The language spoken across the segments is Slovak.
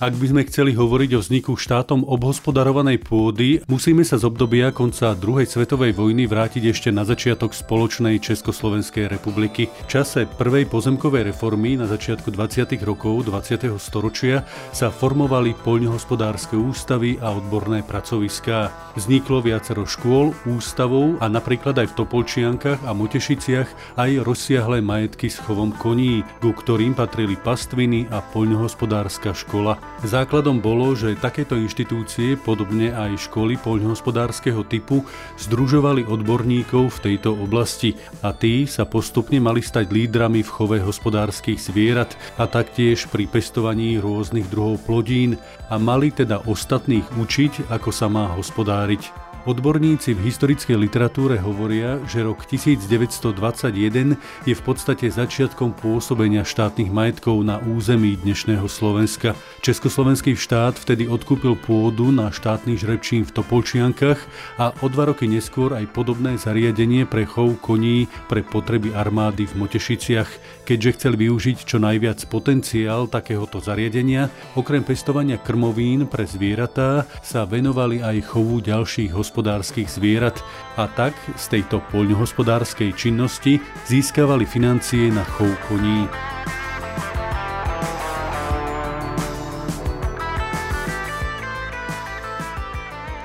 Ak by sme chceli hovoriť o vzniku štátom obhospodarovanej pôdy, musíme sa z obdobia konca druhej svetovej vojny vrátiť ešte na začiatok spoločnej Československej republiky. V čase prvej pozemkovej reformy na začiatku 20. rokov 20. storočia sa formovali poľnohospodárske ústavy a odborné pracoviská. Vzniklo viacero škôl, ústavov a napríklad aj v Topolčiankach a Motešiciach aj rozsiahle majetky s chovom koní, ku ktorým patrili pastviny a poľnohospodárska škola. Základom bolo, že takéto inštitúcie, podobne aj školy poľnohospodárskeho typu, združovali odborníkov v tejto oblasti a tí sa postupne mali stať lídrami v chove hospodárskych zvierat a taktiež pri pestovaní rôznych druhov plodín a mali teda ostatných učiť, ako sa má hospodáriť. Odborníci v historickej literatúre hovoria, že rok 1921 je v podstate začiatkom pôsobenia štátnych majetkov na území dnešného Slovenska. Československý štát vtedy odkúpil pôdu na štátny žrebčín v Topolčiankach a o dva roky neskôr aj podobné zariadenie pre chov koní pre potreby armády v Motešiciach. Keďže chcel využiť čo najviac potenciál takéhoto zariadenia, okrem pestovania krmovín pre zvieratá sa venovali aj chovu ďalších hospodárskych poľnohospodárskych zvierat a tak z tejto poľnohospodárskej činnosti získavali financie na chov koní.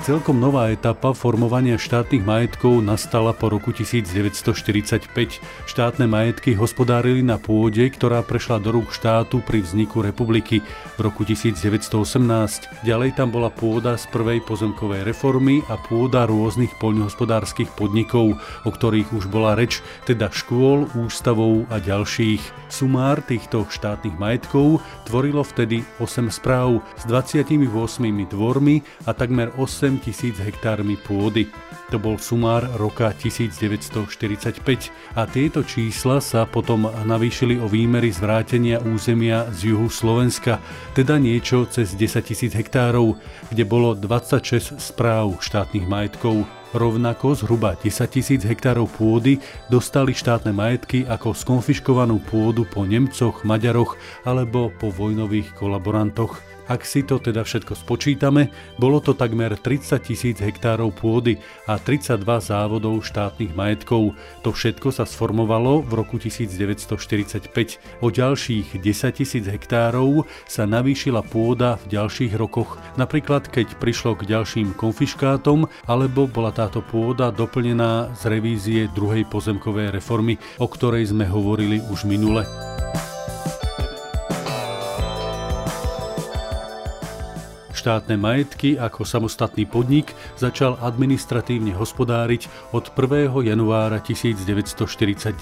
Celkom nová etapa formovania štátnych majetkov nastala po roku 1945. Štátne majetky hospodárili na pôde, ktorá prešla do rúk štátu pri vzniku republiky v roku 1918. Ďalej tam bola pôda z prvej pozemkovej reformy a pôda rôznych poľnohospodárskych podnikov, o ktorých už bola reč, teda škôl, ústavov a ďalších. Sumár týchto štátnych majetkov tvorilo vtedy 8 správ s 28 dvormi a takmer 8 tisíc hektármi pôdy. To bol sumár roka 1945 a tieto čísla sa potom navýšili o výmery zvrátenia územia z juhu Slovenska, teda niečo cez 10 tisíc hektárov, kde bolo 26 správ štátnych majetkov. Rovnako zhruba 10 tisíc hektárov pôdy dostali štátne majetky ako skonfiškovanú pôdu po Nemcoch, Maďaroch alebo po vojnových kolaborantoch. Ak si to teda všetko spočítame, bolo to takmer 30 tisíc hektárov pôdy a 32 závodov štátnych majetkov. To všetko sa sformovalo v roku 1945. O ďalších 10 tisíc hektárov sa navýšila pôda v ďalších rokoch, napríklad keď prišlo k ďalším konfiškátom, alebo bola táto pôda doplnená z revízie druhej pozemkovej reformy, o ktorej sme hovorili už minule. Štátne majetky ako samostatný podnik začal administratívne hospodáriť od 1. januára 1949,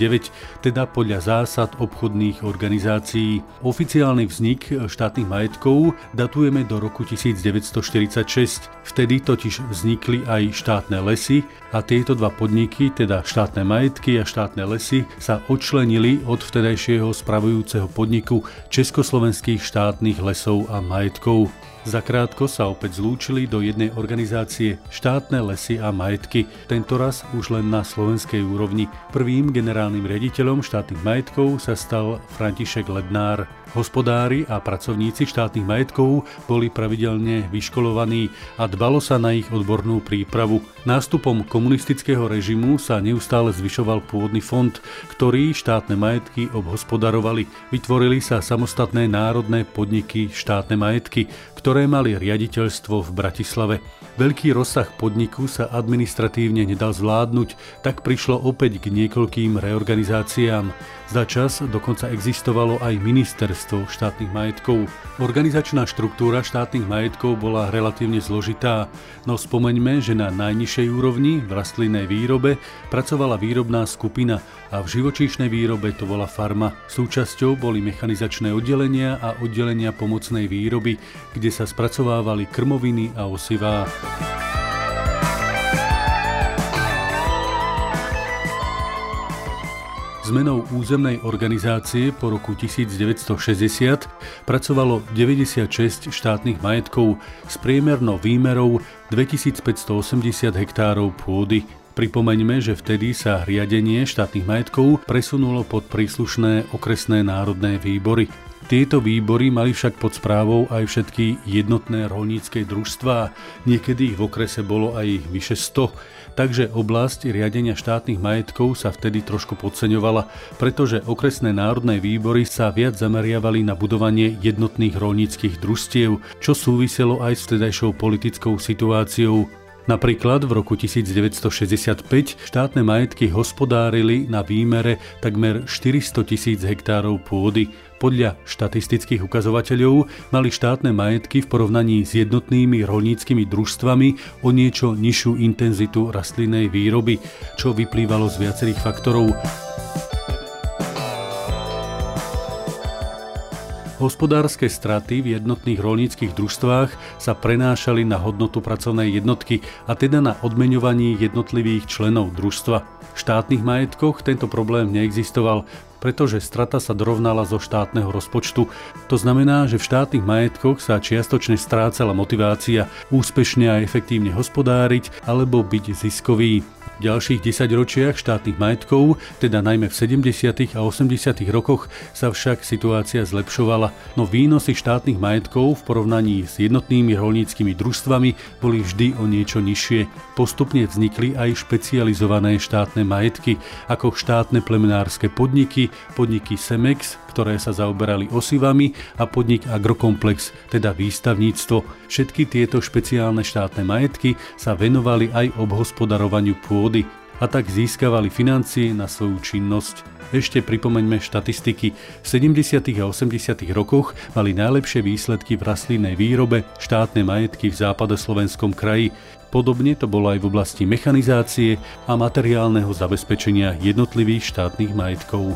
teda podľa zásad obchodných organizácií. Oficiálny vznik štátnych majetkov datujeme do roku 1946. Vtedy totiž vznikli aj štátne lesy a tieto dva podniky, teda štátne majetky a štátne lesy, sa odčlenili od vtedajšieho spravujúceho podniku Československých štátnych lesov a majetkov. Zakrátko sa opäť zlúčili do jednej organizácie štátne lesy a majetky, tentoraz už len na slovenskej úrovni. Prvým generálnym riaditeľom štátnych majetkov sa stal František Lednár. Hospodári a pracovníci štátnych majetkov boli pravidelne vyškolovaní a dbalo sa na ich odbornú prípravu. Nástupom komunistického režimu sa neustále zvyšoval pôvodný fond, ktorý štátne majetky obhospodarovali. Vytvorili sa samostatné národné podniky štátne majetky, ktoré mali riaditeľstvo v Bratislave. Veľký rozsah podniku sa administratívne nedal zvládnuť, tak prišlo opäť k niekoľkým reorganizáciám. Za čas dokonca existovalo aj ministerstvo štátnych majetkov. Organizačná štruktúra štátnych majetkov bola relatívne zložitá, no spomeňme, že na najnižšej úrovni v rastlinnej výrobe pracovala výrobná skupina a v živočíšnej výrobe to bola farma. Súčasťou boli mechanizačné oddelenia a oddelenia pomocnej výroby, kde sa spracovávali krmoviny a osivá. Zmenou územnej organizácie po roku 1960 pracovalo 96 štátnych majetkov s priemernou výmerou 2580 hektárov pôdy. Pripomeňme, že vtedy sa riadenie štátnych majetkov presunulo pod príslušné okresné národné výbory. Tieto výbory mali však pod správou aj všetky jednotné rolnícke družstvá. Niekedy ich v okrese bolo aj vyše 100 takže oblasť riadenia štátnych majetkov sa vtedy trošku podceňovala, pretože okresné národné výbory sa viac zameriavali na budovanie jednotných rolníckých družstiev, čo súviselo aj s vtedajšou politickou situáciou. Napríklad v roku 1965 štátne majetky hospodárili na výmere takmer 400 tisíc hektárov pôdy. Podľa štatistických ukazovateľov mali štátne majetky v porovnaní s jednotnými rolníckými družstvami o niečo nižšiu intenzitu rastlinnej výroby, čo vyplývalo z viacerých faktorov. Hospodárske straty v jednotných rolníckých družstvách sa prenášali na hodnotu pracovnej jednotky a teda na odmeňovaní jednotlivých členov družstva. V štátnych majetkoch tento problém neexistoval, pretože strata sa dorovnala zo štátneho rozpočtu. To znamená, že v štátnych majetkoch sa čiastočne strácala motivácia úspešne a efektívne hospodáriť alebo byť ziskový. Ďalších desaťročiach štátnych majetkov, teda najmä v 70. a 80. rokoch, sa však situácia zlepšovala, no výnosy štátnych majetkov v porovnaní s jednotnými rolníckými družstvami boli vždy o niečo nižšie. Postupne vznikli aj špecializované štátne majetky, ako štátne plemenárske podniky, podniky Semex, ktoré sa zaoberali osivami a podnik Agrokomplex, teda výstavníctvo. Všetky tieto špeciálne štátne majetky sa venovali aj obhospodarovaniu pôdy a tak získavali financie na svoju činnosť. Ešte pripomeňme štatistiky. V 70. a 80. rokoch mali najlepšie výsledky v rastlinnej výrobe štátne majetky v západoslovenskom kraji. Podobne to bolo aj v oblasti mechanizácie a materiálneho zabezpečenia jednotlivých štátnych majetkov.